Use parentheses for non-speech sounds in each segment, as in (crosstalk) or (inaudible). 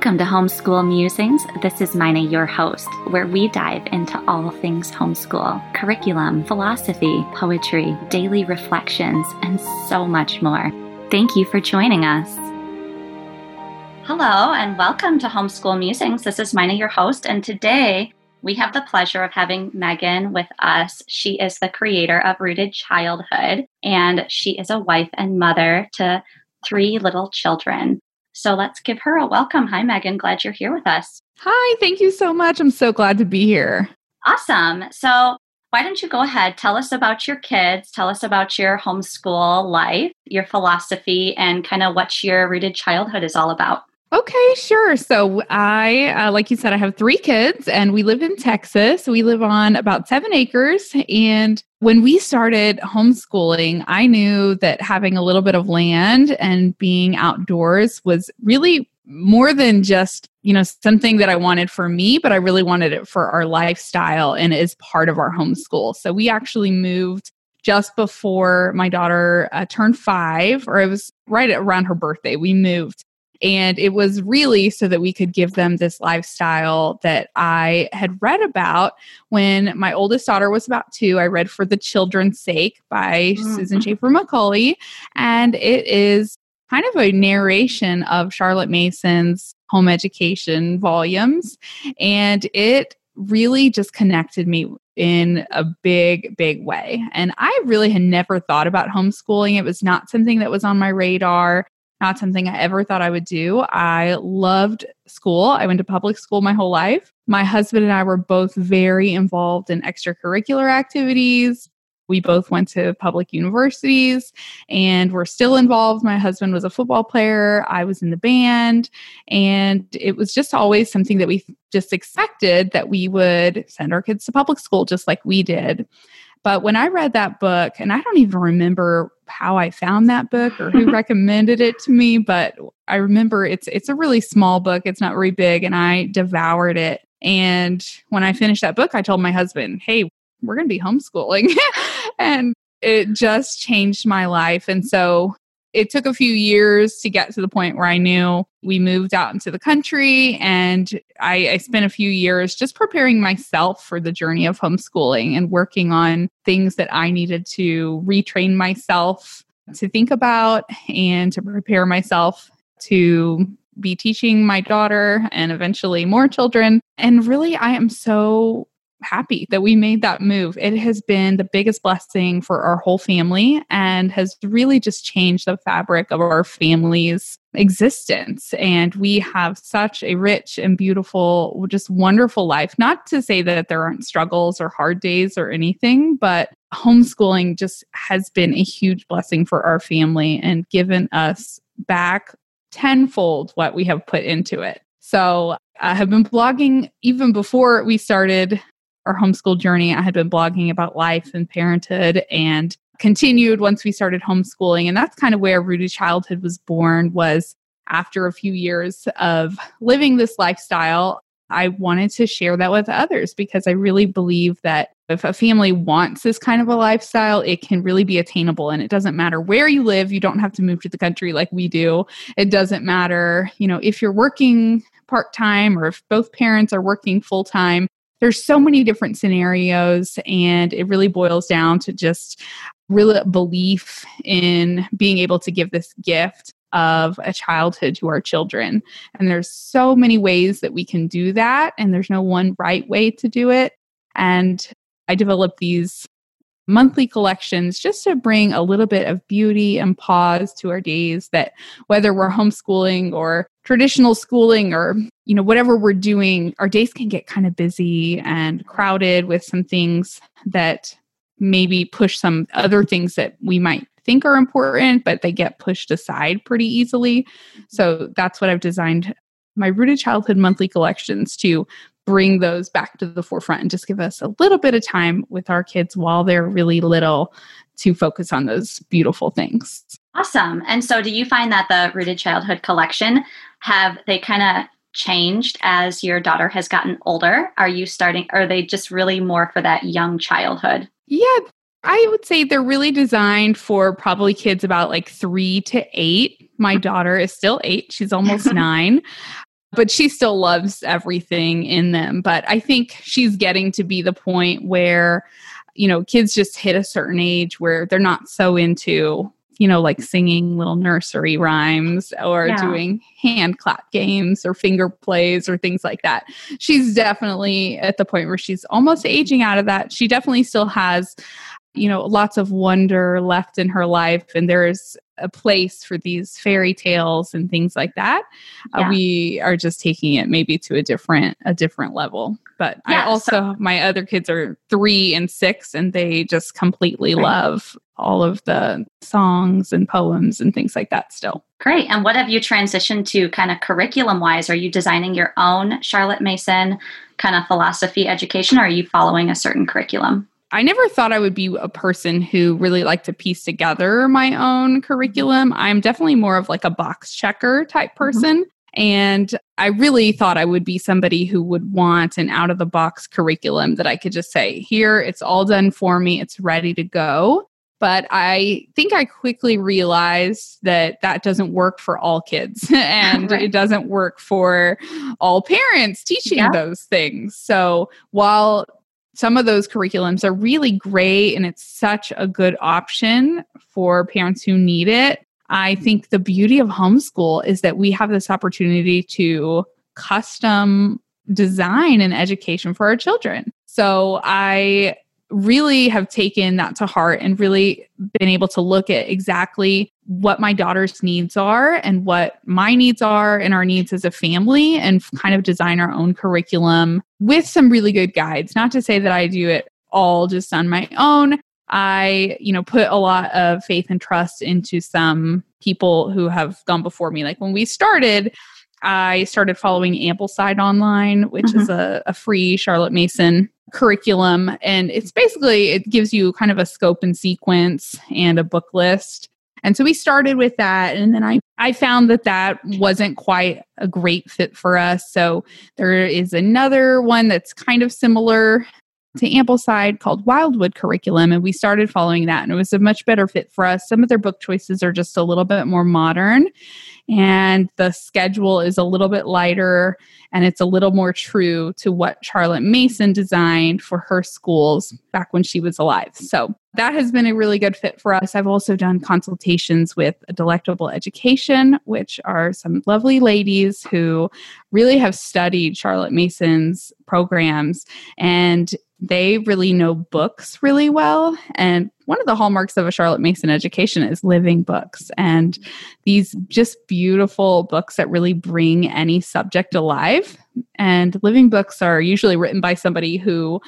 Welcome to Homeschool Musings. This is Mina, your host, where we dive into all things homeschool curriculum, philosophy, poetry, daily reflections, and so much more. Thank you for joining us. Hello, and welcome to Homeschool Musings. This is Mina, your host, and today we have the pleasure of having Megan with us. She is the creator of Rooted Childhood, and she is a wife and mother to three little children. So let's give her a welcome. Hi, Megan. Glad you're here with us. Hi, thank you so much. I'm so glad to be here. Awesome. So, why don't you go ahead? Tell us about your kids, tell us about your homeschool life, your philosophy, and kind of what your rooted childhood is all about. Okay, sure. So I, uh, like you said, I have three kids and we live in Texas. We live on about seven acres. And when we started homeschooling, I knew that having a little bit of land and being outdoors was really more than just, you know, something that I wanted for me, but I really wanted it for our lifestyle and as part of our homeschool. So we actually moved just before my daughter uh, turned five, or it was right around her birthday. We moved and it was really so that we could give them this lifestyle that I had read about when my oldest daughter was about two. I read For the Children's Sake by mm-hmm. Susan Schaeffer Macaulay. And it is kind of a narration of Charlotte Mason's home education volumes. And it really just connected me in a big, big way. And I really had never thought about homeschooling. It was not something that was on my radar not something I ever thought I would do. I loved school. I went to public school my whole life. My husband and I were both very involved in extracurricular activities. We both went to public universities and we're still involved. My husband was a football player, I was in the band, and it was just always something that we just expected that we would send our kids to public school just like we did. But when I read that book, and I don't even remember how I found that book or who (laughs) recommended it to me, but I remember it's it's a really small book. It's not very big, and I devoured it. And when I finished that book, I told my husband, "Hey, we're going to be homeschooling," (laughs) and it just changed my life. And so it took a few years to get to the point where I knew we moved out into the country and I, I, spent a few years just preparing myself for the journey of homeschooling and working on things that I needed to retrain myself to think about and to prepare myself to be teaching my daughter and eventually more children. And really, I am so happy that we made that move. It has been the biggest blessing for our whole family and has really just changed the fabric of our family's existence. And we have such a rich and beautiful, just wonderful life. Not to say that there aren't struggles or hard days or anything, but homeschooling just has been a huge blessing for our family and given us back tenfold what we have put into it. So I have been blogging even before we started our homeschool journey, I had been blogging about life and parenthood and continued once we started homeschooling. And that's kind of where Rooted Childhood was born was after a few years of living this lifestyle, I wanted to share that with others because I really believe that if a family wants this kind of a lifestyle, it can really be attainable. And it doesn't matter where you live, you don't have to move to the country like we do. It doesn't matter, you know, if you're working part time or if both parents are working full time, there's so many different scenarios and it really boils down to just real belief in being able to give this gift of a childhood to our children. And there's so many ways that we can do that and there's no one right way to do it. And i developed these monthly collections just to bring a little bit of beauty and pause to our days that whether we're homeschooling or traditional schooling or you know whatever we're doing our days can get kind of busy and crowded with some things that maybe push some other things that we might think are important but they get pushed aside pretty easily. So that's what i've designed my rooted childhood monthly collections to bring those back to the forefront and just give us a little bit of time with our kids while they're really little to focus on those beautiful things. Awesome. And so do you find that the Rooted Childhood collection have they kind of changed as your daughter has gotten older? Are you starting are they just really more for that young childhood? Yeah, I would say they're really designed for probably kids about like 3 to 8. My (laughs) daughter is still 8, she's almost (laughs) 9. But she still loves everything in them. But I think she's getting to be the point where, you know, kids just hit a certain age where they're not so into you know, like singing little nursery rhymes or yeah. doing hand clap games or finger plays or things like that. She's definitely at the point where she's almost aging out of that. She definitely still has you know lots of wonder left in her life and there's a place for these fairy tales and things like that. Uh, yeah. uh, we are just taking it maybe to a different a different level. But yeah, i also so- my other kids are three and six and they just completely right. love all of the songs and poems and things like that still. Great. And what have you transitioned to kind of curriculum wise are you designing your own charlotte mason kind of philosophy education or are you following a certain curriculum I never thought I would be a person who really liked to piece together my own curriculum. I'm definitely more of like a box checker type mm-hmm. person. Mm-hmm. And I really thought I would be somebody who would want an out of the box curriculum that I could just say, here, it's all done for me, it's ready to go. But I think I quickly realized that that doesn't work for all kids (laughs) and right. it doesn't work for all parents teaching yeah. those things. So while some of those curriculums are really great and it's such a good option for parents who need it. I think the beauty of homeschool is that we have this opportunity to custom design an education for our children. So I really have taken that to heart and really been able to look at exactly what my daughter's needs are and what my needs are and our needs as a family and kind of design our own curriculum with some really good guides. Not to say that I do it all just on my own. I, you know, put a lot of faith and trust into some people who have gone before me. Like when we started, I started following Ambleside Online, which mm-hmm. is a, a free Charlotte Mason curriculum. And it's basically, it gives you kind of a scope and sequence and a book list. And so we started with that. And then I, I found that that wasn't quite a great fit for us. So there is another one that's kind of similar to Ambleside called Wildwood Curriculum, and we started following that, and it was a much better fit for us. Some of their book choices are just a little bit more modern, and the schedule is a little bit lighter, and it's a little more true to what Charlotte Mason designed for her schools back when she was alive. So that has been a really good fit for us. I've also done consultations with Delectable Education, which are some lovely ladies who really have studied Charlotte Mason's programs and they really know books really well. And one of the hallmarks of a Charlotte Mason education is living books and these just beautiful books that really bring any subject alive. And living books are usually written by somebody who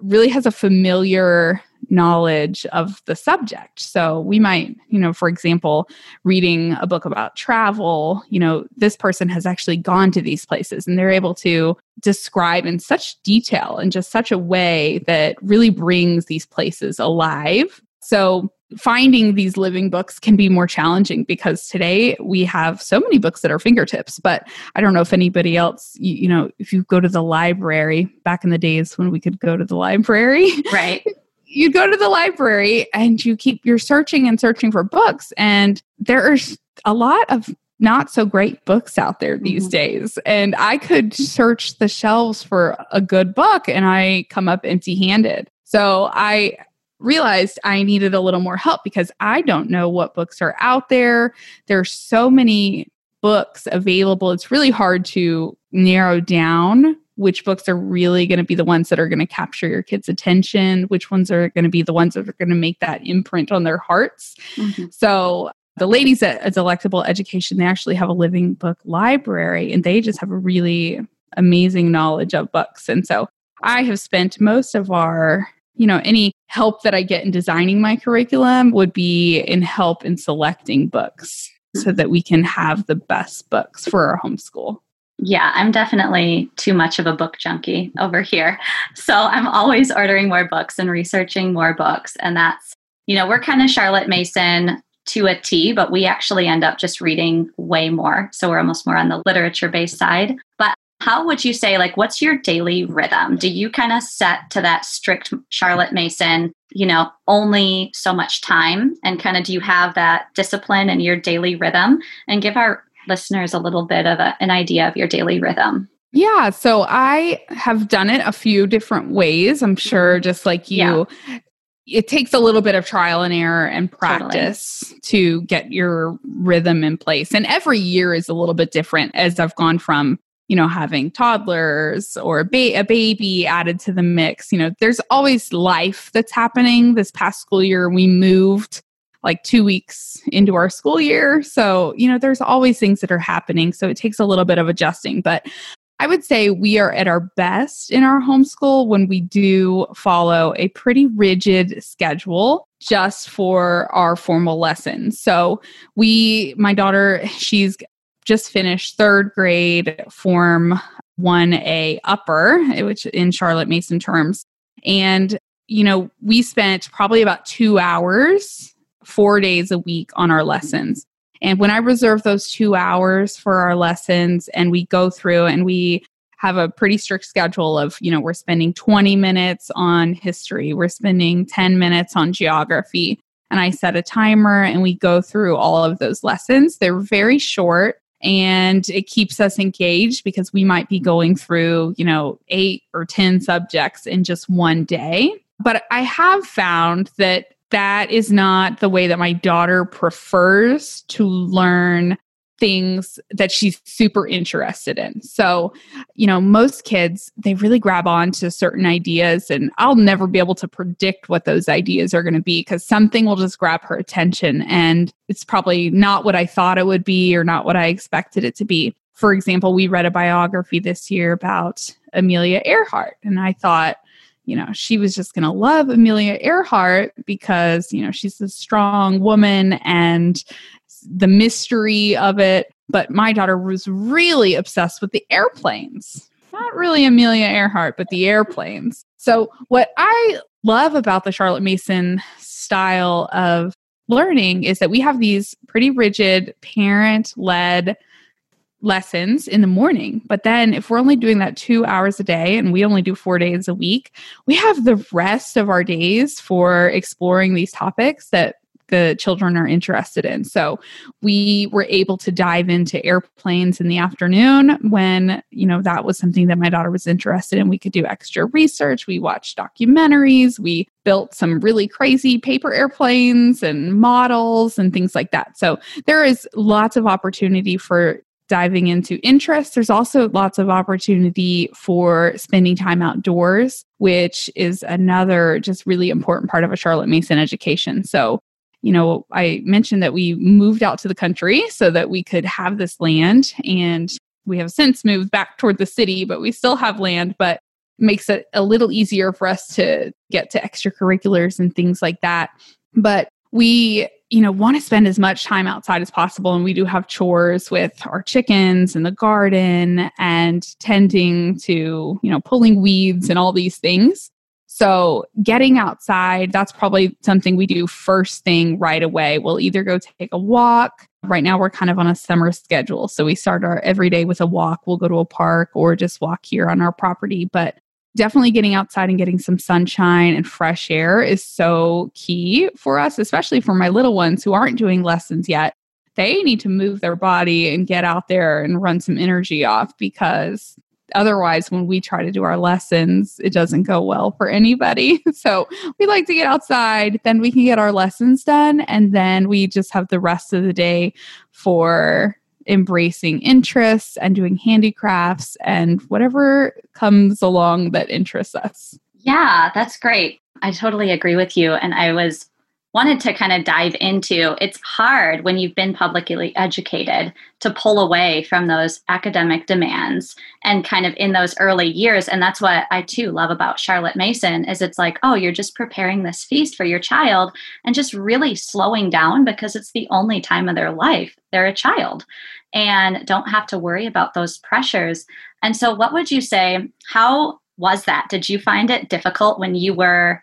really has a familiar knowledge of the subject. So we might, you know, for example, reading a book about travel, you know, this person has actually gone to these places and they're able to describe in such detail in just such a way that really brings these places alive. So finding these living books can be more challenging because today we have so many books at our fingertips but i don't know if anybody else you, you, know if you go to the library back in the days when we could go to the library right (laughs) you go to the library and you keep you're searching and searching for books and there are a lot of not so great books out there these mm-hmm. days and i could search the shelves for a good book and i come up empty handed so i realized I needed a little more help because I don't know what books are out there. There's so many books available. It's really hard to narrow down which books are really going to be the ones that are going to capture your kids' attention, which ones are going to be the ones that are going to make that imprint on their hearts. Mm-hmm. So the ladies at Delectable Education, they actually have a living book library and they just have a really amazing knowledge of books. And so I have spent most of our you know, any help that I get in designing my curriculum would be in help in selecting books so that we can have the best books for our homeschool. Yeah, I'm definitely too much of a book junkie over here. So I'm always ordering more books and researching more books. And that's, you know, we're kind of Charlotte Mason to a T, but we actually end up just reading way more. So we're almost more on the literature based side. But how would you say like what's your daily rhythm do you kind of set to that strict charlotte mason you know only so much time and kind of do you have that discipline in your daily rhythm and give our listeners a little bit of a, an idea of your daily rhythm? Yeah, so I have done it a few different ways. I'm sure, mm-hmm. just like you, yeah. it takes a little bit of trial and error and practice totally. to get your rhythm in place. And every year is a little bit different as I've gone from you know, having toddlers or a, ba- a, baby added to the mix. You know, there's always life that's happening. This past school year, we moved like two weeks into our school year. So, you know, there's always things that are happening. So it takes a little bit of adjusting. But I would say we are at our best in our homeschool when we do follow a pretty rigid schedule just for our formal lessons. So we, my daughter, she's just finished third grade form 1A upper, which in Charlotte Mason terms. And, you know, we spent probably about two hours, four days a week on our lessons. And when I reserve those two hours for our lessons and we go through and we have a pretty strict schedule of, you know, we're spending 20 minutes on history, we're spending 10 minutes on geography. And I set a timer and we go through all of those lessons. They're very short and it keeps us engaged because we might be going through, you know, eight or 10 subjects in just one day. But I have found that that is not the way that my daughter prefers to learn things that she's super interested in. So, you know, most kids, they really grab on to certain ideas, and I'll never be able to predict what those ideas are going to be because something will just grab her attention. And it's probably not what I thought it would be or not what I expected it to be. For example, we read a biography this year about Amelia Earhart, and I thought, you know, she was just going to love Amelia Earhart because, you know, she's a strong woman and the mystery of it. But my daughter was really obsessed with the airplanes. Not really Amelia Earhart, but the airplanes. So, what I love about the Charlotte Mason style of learning is that we have these pretty rigid parent led lessons in the morning. But then if we're only doing that two hours a day and we only do four days a week, we have the rest of our days for exploring these topics that the children are interested in. So we were able to dive into airplanes in the afternoon when, you know, that was something that my daughter was interested in. We could do extra research. We watched documentaries. We built some really crazy paper airplanes and models and things like that. So there is lots of opportunity for diving into interests. There's also lots of opportunity for spending time outdoors, which is another just really important part of a Charlotte Mason education. So you know, I mentioned that we moved out to the country so that we could have this land. And we have since moved back toward the city, but we still have land, but makes it a little easier for us to get to extracurriculars and things like that. But we, you know, want to spend as much time outside as possible. And we do have chores with our chickens and the garden and tending to, you know, pulling weeds and all these things. So, getting outside, that's probably something we do first thing right away. We'll either go take a walk. Right now, we're kind of on a summer schedule. So, we start our every day with a walk. We'll go to a park or just walk here on our property. But definitely getting outside and getting some sunshine and fresh air is so key for us, especially for my little ones who aren't doing lessons yet. They need to move their body and get out there and run some energy off because otherwise when we try to do our lessons it doesn't go well for anybody (laughs) so we like to get outside then we can get our lessons done and then we just have the rest of the day for embracing interests and doing handicrafts and whatever comes along that interests us. Yeah that's great. I totally agree with you. And i was wanted to kind of dive into it's hard when you've been publicly educated to pull away from those academic demands and kind of in those early years. And that's what i too love about charlotte mason is it's like oh you're just preparing this feast for your child and just really slowing down because it's the only time of their life they're a child and don't have to worry about those pressures. And so what would you say how was that? Did you find it difficult when you were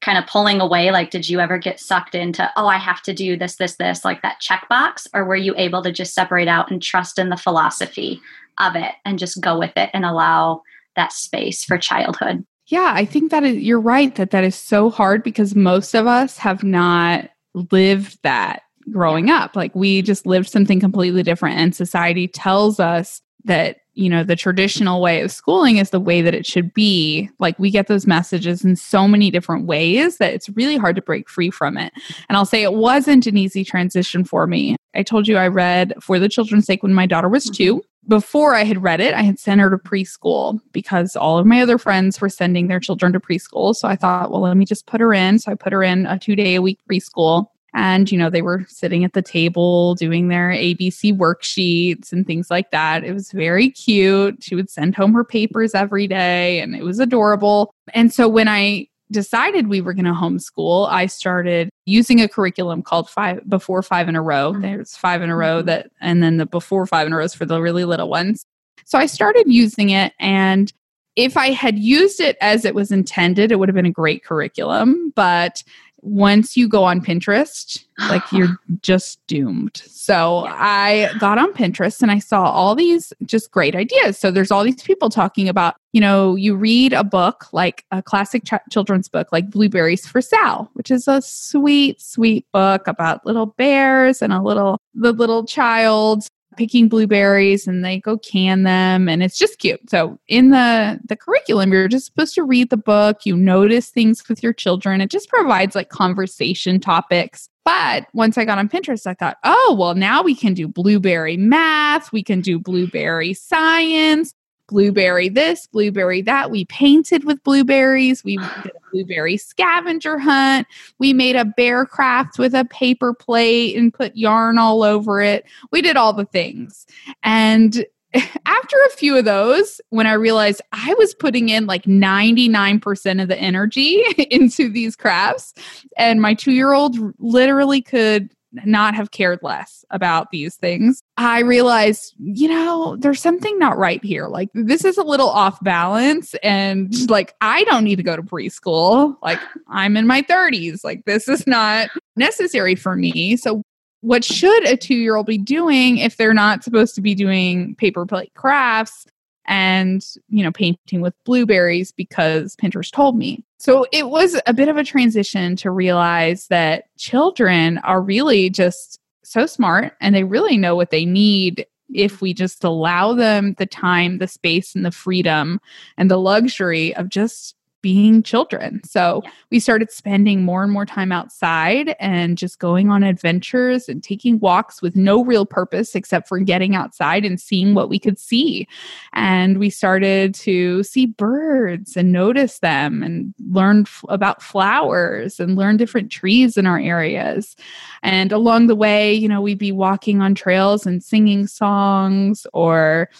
kind of pulling away? Like did you ever get sucked into oh i have to do this this this like that checkbox? Or were you able to just separate out and trust in the philosophy of it and just go with it and allow that space for childhood? Yeah i think that is, you're right that that is so hard because most of us have not lived that growing up. Like we just lived something completely different, and society tells us that you know the traditional way of schooling is the way that it should be. Like we get those messages in so many different ways that it's really hard to break free from it. And i'll say it wasn't an easy transition for me. I told you i read for the children's sake when my daughter was two. Mm-hmm. before i had read it i had sent her to preschool because all of my other friends were sending their children to preschool. So i thought well let me just put her in. So i put her in a two day a week preschool and, you know, they were sitting at the table doing their ABC worksheets and things like that. It was very cute. She would send home her papers every day and it was adorable. And so when I decided we were going to homeschool, I started using a curriculum called five before five in a row. Mm-hmm. There's five in a row mm-hmm. that, and then the before five in a row is for the really little ones. So I started using it and if I had used it as it was intended, it would have been a great curriculum. But once you go on Pinterest, (sighs) like you're just doomed. So I got on Pinterest and I saw all these just great ideas. So there's all these people talking about, you know, you read a book like a classic ch- children's book like Blueberries for Sal, which is a sweet, sweet book about little bears and a little the little child picking blueberries and they go can them and it's just cute. So in the the curriculum you're just supposed to read the book, you notice things with your children. It just provides like conversation topics. But once I got on Pinterest I thought, "Oh, well now we can do blueberry math, we can do blueberry science, blueberry this, blueberry that. We painted with blueberries. We (sighs) did a blueberry scavenger hunt. We made a bear craft with a paper plate and put yarn all over it. We did all the things. And (laughs) after a few of those, when I realized I was putting in like 99% of the energy (laughs) into these crafts, and my two year old literally could not have cared less about these things, I realized, you know, there's something not right here. Like, this is a little off balance. And like, I don't need to go to preschool. Like, I'm in my 30s. Like, this is not necessary for me. So, what should a two year old be doing if they're not supposed to be doing paper plate crafts and you know painting with blueberries because pinterest told me. So it was a bit of a transition to realize that children are really just so smart and they really know what they need if we just allow them the time the space and the freedom and the luxury of just being children. So yeah. we started spending more and more time outside and just going on adventures and taking walks with no real purpose except for getting outside and seeing what we could see. And we started to see birds and notice them and learn f- about flowers and learn different trees in our areas. And along the way, you know, we'd be walking on trails and singing songs or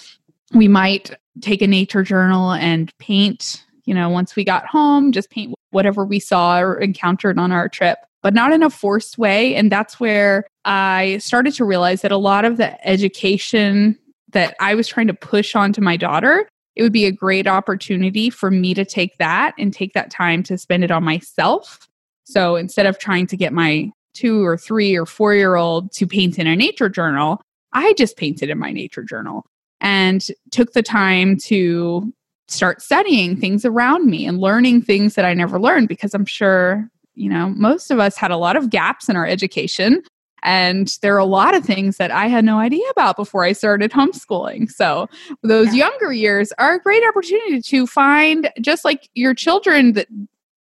we might take a nature journal and paint you know, once we got home, just paint whatever we saw or encountered on our trip, but not in a forced way. And that's where I started to realize that a lot of the education that I was trying to push onto my daughter, it would be a great opportunity for me to take that and take that time to spend it on myself. So instead of trying to get my two or three or four year old to paint in a nature journal, I just painted in my nature journal and took the time to start studying things around me and learning things that I never learned because I'm sure, you know, most of us had a lot of gaps in our education. And there are a lot of things that I had no idea about before I started homeschooling. So, those yeah. younger years are a great opportunity to find, just like your children that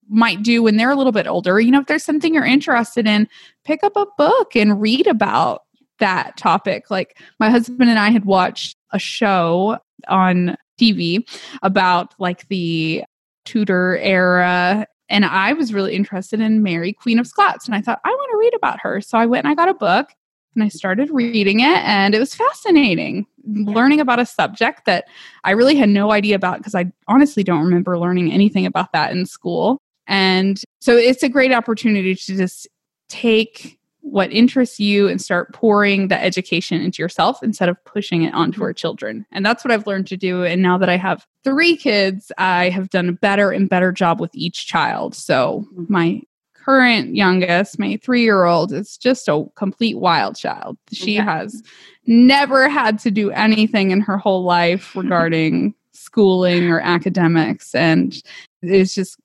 might do when they're a little bit older, you know, if there's something you're interested in, pick up a book and read about that topic. Like, my husband and I had watched a show on TV about like the Tudor era. And I was really interested in Mary, Queen of Scots. And I thought, I want to read about her. So I went and I got a book and I started reading it. And it was fascinating learning about a subject that I really had no idea about because I honestly don't remember learning anything about that in school. And so it's a great opportunity to just take what interests you and start pouring the education into yourself instead of pushing it onto mm-hmm. our children. And that's what I've learned to do. And now that I have three kids, I have done a better and better job with each child. So mm-hmm. my current youngest, my three year old, is just a complete wild child. She yeah. has never had to do anything in her whole life (laughs) regarding schooling or academics. And it's just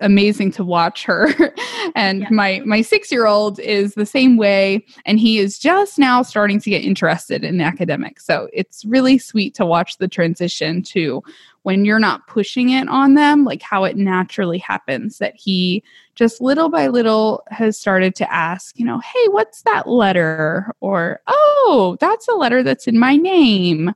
amazing to watch her. (laughs) and yeah. my my 6-year-old is the same way and he is just now starting to get interested in academics. So it's really sweet to watch the transition to when you're not pushing it on them, like how it naturally happens that he just little by little has started to ask, you know, hey, what's that letter? Or, oh, that's a letter that's in my name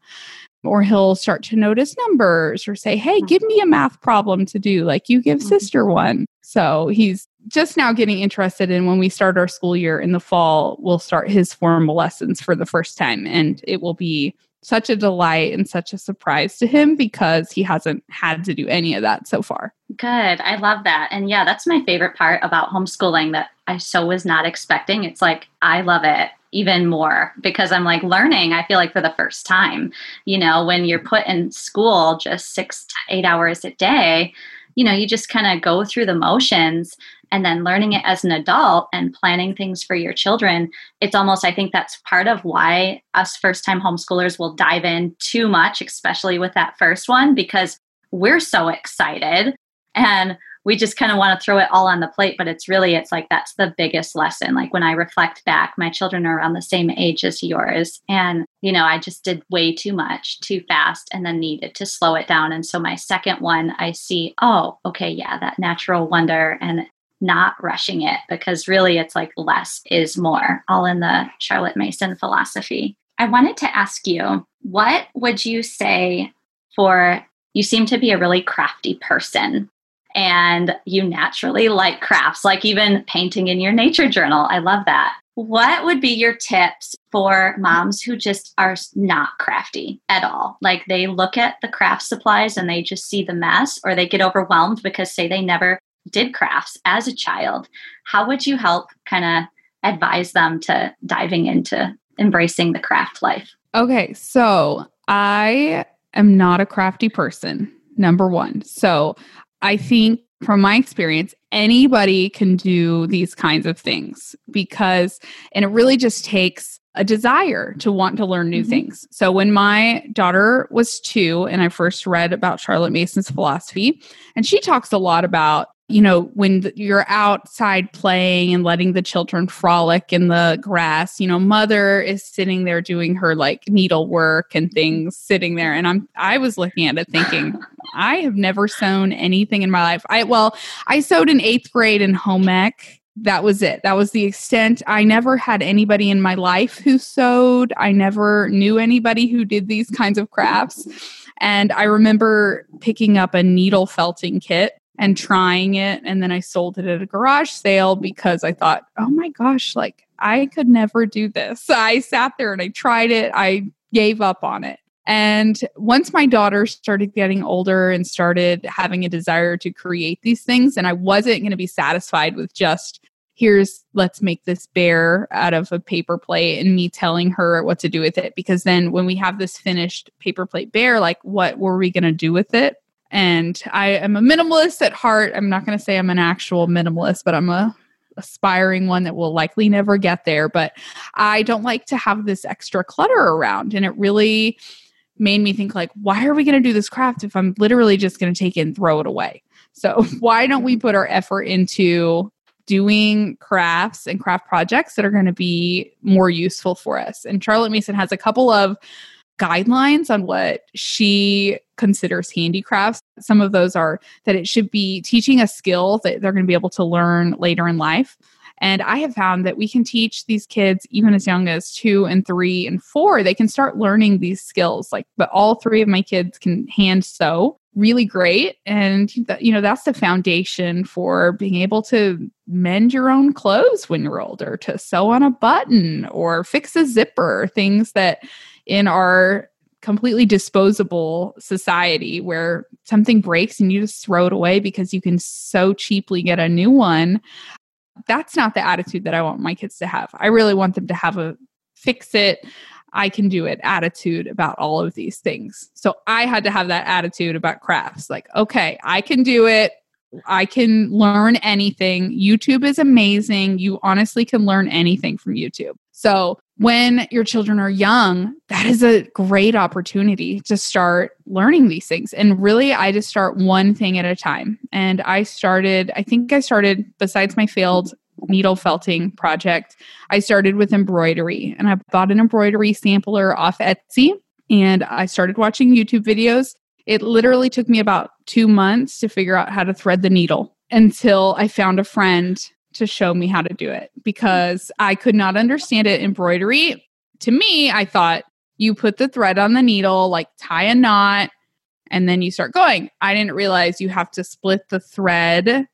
or he'll start to notice numbers or say, Hey, give me a math problem to do, like you give mm-hmm. sister one. So he's just now getting interested in when we start our school year in the fall, we'll start his formal lessons for the first time. And it will be such a delight and such a surprise to him because he hasn't had to do any of that so far. Good. I love that. And yeah, that's my favorite part about homeschooling that I so was not expecting. It's like, I love it even more because I'm like learning, I feel like for the first time. You know, when you're put in school just six to eight hours a day, you know, you just kind of go through the motions and then learning it as an adult and planning things for your children. It's almost, I think that's part of why us first time homeschoolers will dive in too much, especially with that first one, because we're so excited and we just kind of want to throw it all on the plate but it's really it's like that's the biggest lesson like when i reflect back my children are around the same age as yours and you know i just did way too much too fast and then needed to slow it down and so my second one i see oh okay yeah that natural wonder and not rushing it because really it's like less is more all in the charlotte mason philosophy i wanted to ask you what would you say for you seem to be a really crafty person and you naturally like crafts, like even painting in your nature journal. I love that. What would be your tips for moms who just are not crafty at all? Like they look at the craft supplies and they just see the mess, or they get overwhelmed because, say, they never did crafts as a child. How would you help kind of advise them to diving into embracing the craft life? Okay, so I am not a crafty person number one. So I think from my experience, anybody can do these kinds of things because, and it really just takes a desire to want to learn new mm-hmm. things. So when my daughter was two and I first read about Charlotte Mason's philosophy, and she talks a lot about you know, when you're outside playing and letting the children frolic in the grass, you know, mother is sitting there doing her like needlework and things sitting there. And I'm, I was looking at it thinking, (laughs) I have never sewn anything in my life. I, well, I sewed in eighth grade in home ec. That was it. That was the extent. I never had anybody in my life who sewed. I never knew anybody who did these kinds of crafts. And I remember picking up a needle felting kit and trying it. And then I sold it at a garage sale because I thought, oh my gosh, like I could never do this. So (laughs) I sat there and I tried it. I gave up on it. And once my daughter started getting older and started having a desire to create these things, and I wasn't going to be satisfied with just here's let's make this bear out of a paper plate and me telling her what to do with it because then when we have this finished paper plate bear like what were we going to do with it and I am a minimalist at heart. I'm not going to say I'm an actual minimalist, but I'm a aspiring one that will likely never get there. But I don't like to have this extra clutter around. And it really made me think like, why are we going to do this craft if I'm literally just going to take it and throw it away? So (laughs) why don't we put our effort into doing crafts and craft projects that are going to be more useful for us? And Charlotte Mason has a couple of guidelines on what she considers handicrafts. Some of those are that it should be teaching a skill that they're going to be able to learn later in life. And I have found that we can teach these kids even as young as two and three and four. They can start learning these skills. Like, but all three of my kids can hand sew really great. And, you know, that's the foundation for being able to mend your own clothes when you're older, to sew on a button or fix a zipper, things that in our completely disposable society where something breaks and you just throw it away because you can so cheaply get a new one. That's not the attitude that I want my kids to have. I really want them to have a fix it, I can do it attitude about all of these things. So I had to have that attitude about crafts like, okay, I can do it. I can learn anything. YouTube is amazing. You honestly can learn anything from YouTube. So, when your children are young, that is a great opportunity to start learning these things. And really, I just start one thing at a time. And I started, I think I started, besides my failed needle felting project, I started with embroidery and I bought an embroidery sampler off Etsy and I started watching YouTube videos. It literally took me about two months to figure out how to thread the needle until I found a friend to show me how to do it mm-hmm. because I could not understand it. Embroidery, to me, I thought you put the thread on the needle, like tie a knot, and then you start going. I didn't realize you have to split the thread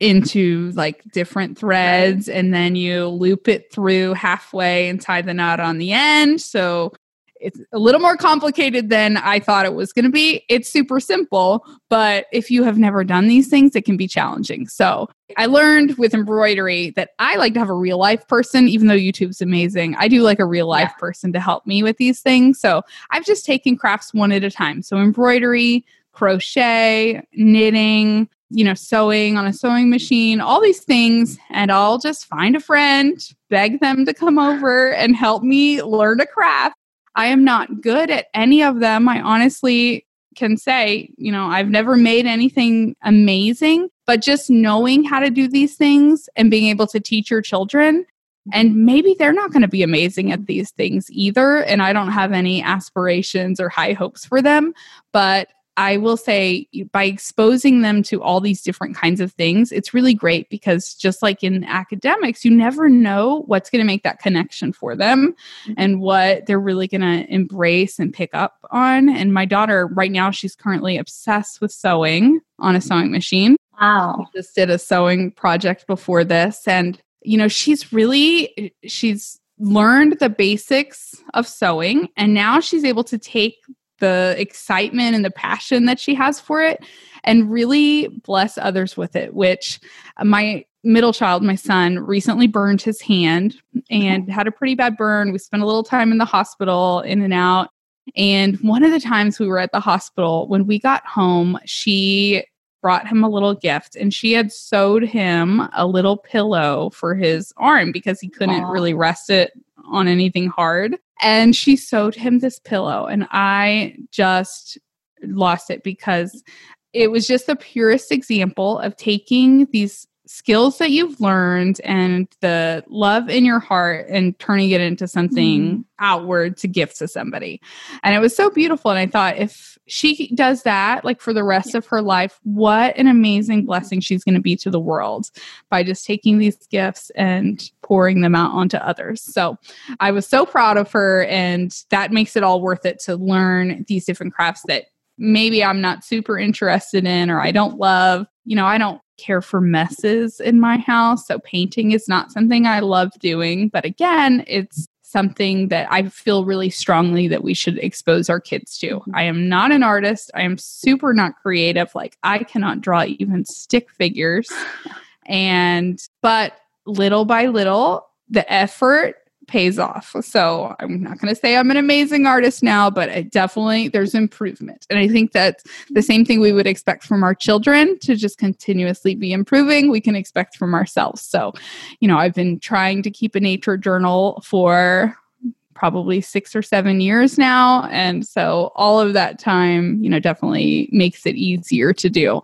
into like different threads and then you loop it through halfway and tie the knot on the end. So it's a little more complicated than I thought it was going to be. It's super simple, but if you have never done these things, it can be challenging. So I learned with embroidery that I like to have a real life person, even though YouTube's amazing. I do like a real life yeah. person to help me with these things. So I've just taken crafts one at a time. So embroidery, crochet, knitting, you know, sewing on a sewing machine, all these things. And I'll just find a friend, beg them to come over and help me learn a craft. I am not good at any of them. I honestly can say, you know, I've never made anything amazing, but just knowing how to do these things and being able to teach your children. And maybe they're not going to be amazing at these things either. And I don't have any aspirations or high hopes for them, but I will say by exposing them to all these different kinds of things, it's really great because just like in academics, you never know what's going to make that connection for them mm-hmm. and what they're really going to embrace and pick up on. And my daughter, right now, she's currently obsessed with sewing on a sewing machine. Wow. She just did a sewing project before this. And, you know, she's really, she's learned the basics of sewing and now she's able to take the excitement and the passion that she has for it and really bless others with it which my middle child my son recently burned his hand and mm-hmm. had a pretty bad burn. We spent a little time in the hospital in and out. And one of the times we were at the hospital when we got home she brought him a little gift and she had sewed him a little pillow for his arm because he couldn't Aww. really rest it on anything hard. And she sewed him this pillow, and I just lost it because it was just the purest example of taking these skills that you've learned and the love in your heart and turning it into something mm-hmm. outward to gift to somebody. And it was so beautiful. And I thought, if she does that, like for the rest yeah. of her life, what an amazing blessing she's going to be to the world by just taking these gifts and pouring them out onto others. So I was so proud of her. And that makes it all worth it to learn these different crafts that maybe I'm not super interested in or I don't love. You know, I don't care for messes in my house. So painting is not something I love doing. But again, it's something that I feel really strongly that we should expose our kids to. Mm-hmm. I am not an artist. I am super not creative. Like I cannot draw even stick figures. (laughs) And, but little by little, the effort pays off. So I'm not going to say I'm an amazing artist now, but I definitely there's improvement. And I think that the same thing we would expect from our children to just continuously be improving, we can expect from ourselves. So, you know, I've been trying to keep a nature journal for probably 6 or 7 years now, and so all of that time, you know, definitely makes it easier to do.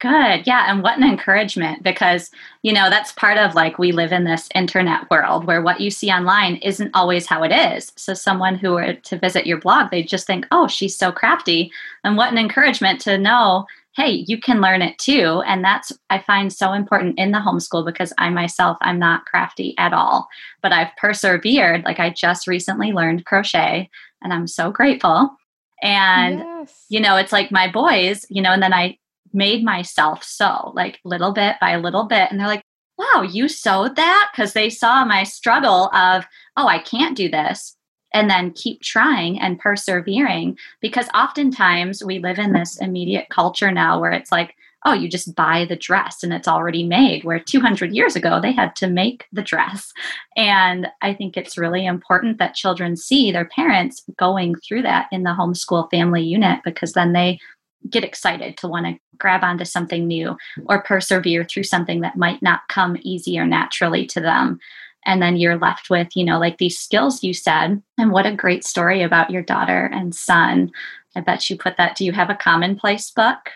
Good. Yeah. And what an encouragement because, you know, that's part of like we live in this internet world where what you see online isn't always how it is. So, someone who were to visit your blog, they just think, oh, she's so crafty. And what an encouragement to know, hey, you can learn it too. And that's, I find so important in the homeschool because I myself, I'm not crafty at all, but I've persevered. Like I just recently learned crochet and I'm so grateful. And, yes. you know, it's like my boys, you know, and then I, made myself sew like little bit by little bit. And they're like, wow, you sewed that? Because they saw my struggle of, oh, I can't do this. And then keep trying and persevering. Because oftentimes we live in this immediate culture now where it's like, oh, you just buy the dress and it's already made. Where 200 years ago, they had to make the dress. And I think it's really important that children see their parents going through that in the homeschool family unit because then they get excited to want to grab onto something new or persevere through something that might not come easy or naturally to them. and then you're left with you know like these skills you said and what a great story about your daughter and son i bet you put that do you have a commonplace book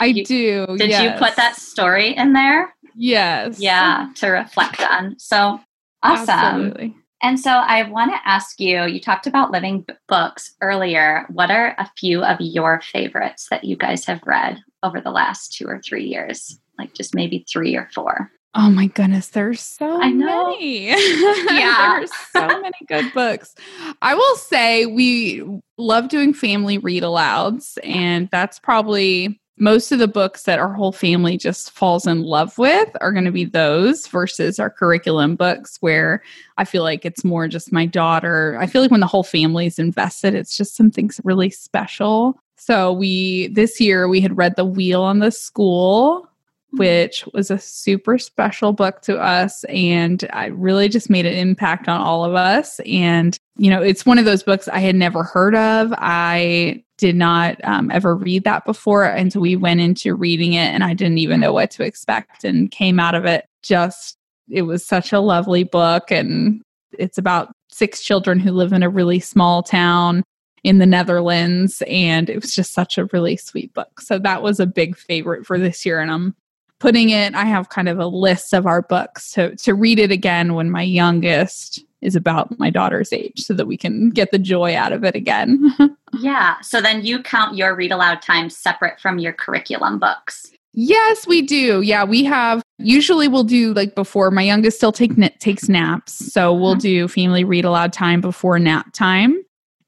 i you, do did yes. you put that story in there yes yeah to reflect on so awesome Absolutely. And so i want to ask you you talked about living books earlier what are a few of your favorites that you guys have read over the last two or three years like just maybe three or four Oh my goodness, there's so I know. many. (laughs) Yeah. there's so many good books. I will say we love doing family read alouds, and that's probably most of the books that our whole family just falls in love with are going to be those versus our curriculum books where I feel like it's more just my daughter. I feel like when the whole family is invested, it's just something really special. So we this year we had read The Wheel on the School which was a super special book to us. And I really just made an impact on all of us. And, you know, it's one of those books I had never heard of. I did not um, ever read that before. And so we went into reading it and I didn't even know what to expect and came out of it just, it was such a lovely book. And it's about six children who live in a really small town in the Netherlands. And it was just such a really sweet book. So that was a big favorite for this year. And I'm putting it i have kind of a list of our books to, to read it again when my youngest is about my daughter's age so that we can get the joy out of it again. (laughs) Yeah so then you count your read aloud time separate from your curriculum books. Yes we do. Yeah we have usually we'll do like before my youngest still take takes naps so we'll mm-hmm. do family read aloud time before nap time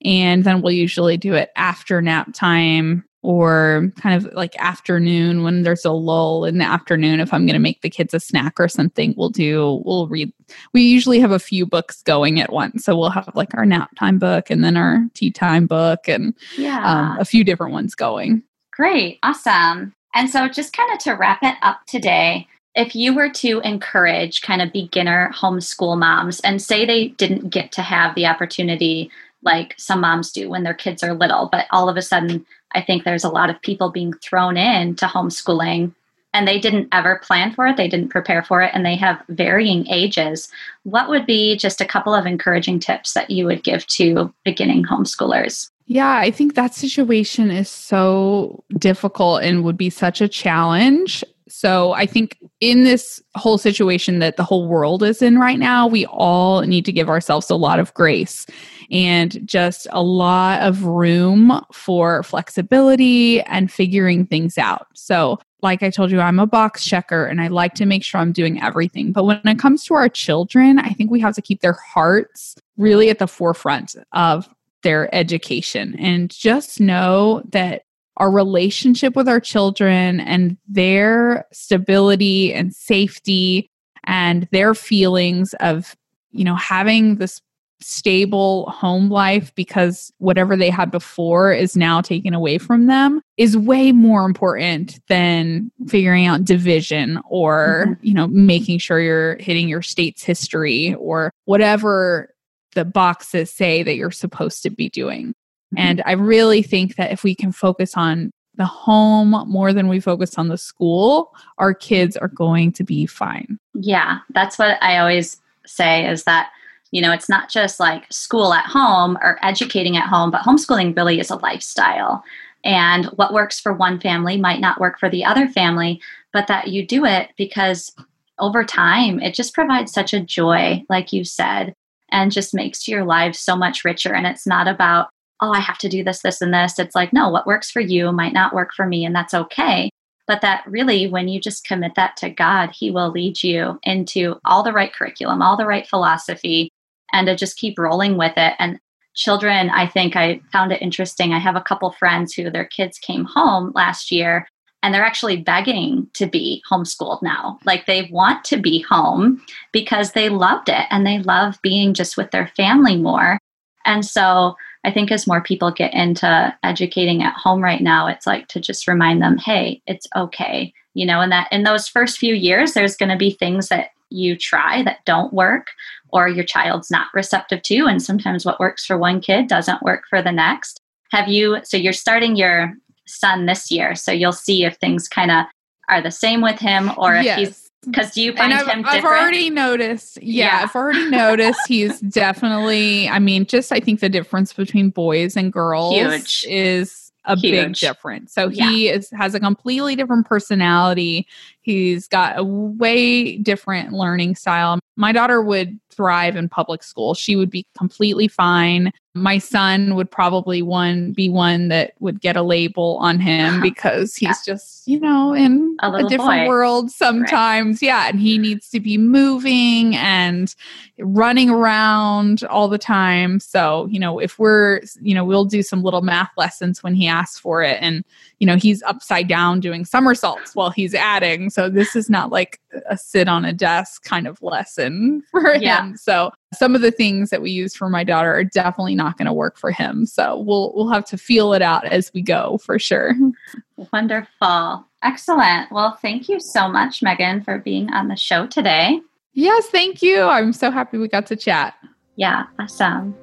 and then we'll usually do it after nap time or kind of like afternoon when there's a lull in the afternoon if i'm going to make the kids a snack or something we'll do we'll read we usually have a few books going at once. So we'll have like our nap time book and then our tea time book and yeah. um, a few different ones going. Great. Awesome. And so just kind of to wrap it up today if you were to encourage kind of beginner homeschool moms and say they didn't get to have the opportunity like some moms do when their kids are little but all of a sudden I think there's a lot of people being thrown in to homeschooling and they didn't ever plan for it, they didn't prepare for it, and they have varying ages. What would be just a couple of encouraging tips that you would give to beginning homeschoolers? Yeah, I think that situation is so difficult and would be such a challenge. So I think in this whole situation that the whole world is in right now, we all need to give ourselves a lot of grace and just a lot of room for flexibility and figuring things out. So, like I told you, I'm a box checker and I like to make sure I'm doing everything. But when it comes to our children, I think we have to keep their hearts really at the forefront of their education and just know that our relationship with our children and their stability and safety and their feelings of you know having this stable home life because whatever they had before is now taken away from them is way more important than figuring out division or mm-hmm. you know making sure you're hitting your state's history or whatever the boxes say that you're supposed to be doing. And mm-hmm. i really think that if we can focus on the home more than we focus on the school our kids are going to be fine yeah that's what i always say is that you know, it's not just like school at home or educating at home, but homeschooling really is a lifestyle. And what works for one family might not work for the other family, but that you do it because over time it just provides such a joy, like you said, and just makes your life so much richer. And it's not about, oh, I have to do this, this, and this. It's like, no, what works for you might not work for me, and that's okay. But that really, when you just commit that to God, He will lead you into all the right curriculum, all the right philosophy, and to just keep rolling with it. And children, I think I found it interesting. I have a couple friends who their kids came home last year and they're actually begging to be homeschooled now. Like they want to be home because they loved it and they love being just with their family more. And so I think as more people get into educating at home right now, it's like to just remind them, hey, it's okay. You know, and that in those first few years, there's going to be things that you try that don't work or your child's not receptive to and sometimes what works for one kid doesn't work for the next have you so you're starting your son this year so you'll see if things kind of are the same with him or if yes. he's Mm-hmm. Because do you find and I've, him I've already noticed. Yeah, Yeah. I've already noticed he's (laughs) definitely. I mean, just I think the difference between boys and girls Huge. is a big difference. So he is has a completely different personality. He's got a way different learning style. My daughter would thrive in public school. She would be completely fine. My son would probably one be one that would get a label on him (laughs) because he's just, you know, in A a, different boy. world sometimes. Yeah. And he needs to be moving and running around all the time. So, you know, if we're, you know, we'll do some little math lessons when he asks for it. And, you know, he's upside down doing somersaults while he's adding. So this is not like a sit on a desk kind of lesson (laughs) for Yeah. him. So some of the things that we use for my daughter are definitely not going to work for him. So we'll we'll have to feel it out as we go for sure. (laughs) Wonderful. Excellent. Well, thank you so much, Megan, for being on the show today. Yes, thank you. I'm so happy we got to chat. Yeah, awesome.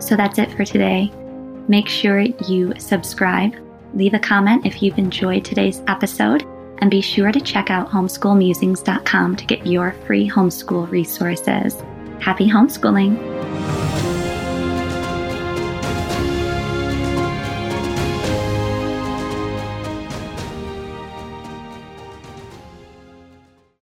So that's it for today. Make sure you subscribe, leave a comment if you've enjoyed today's episode, and be sure to check out homeschoolmusings.com to get your free homeschool resources. Happy homeschooling!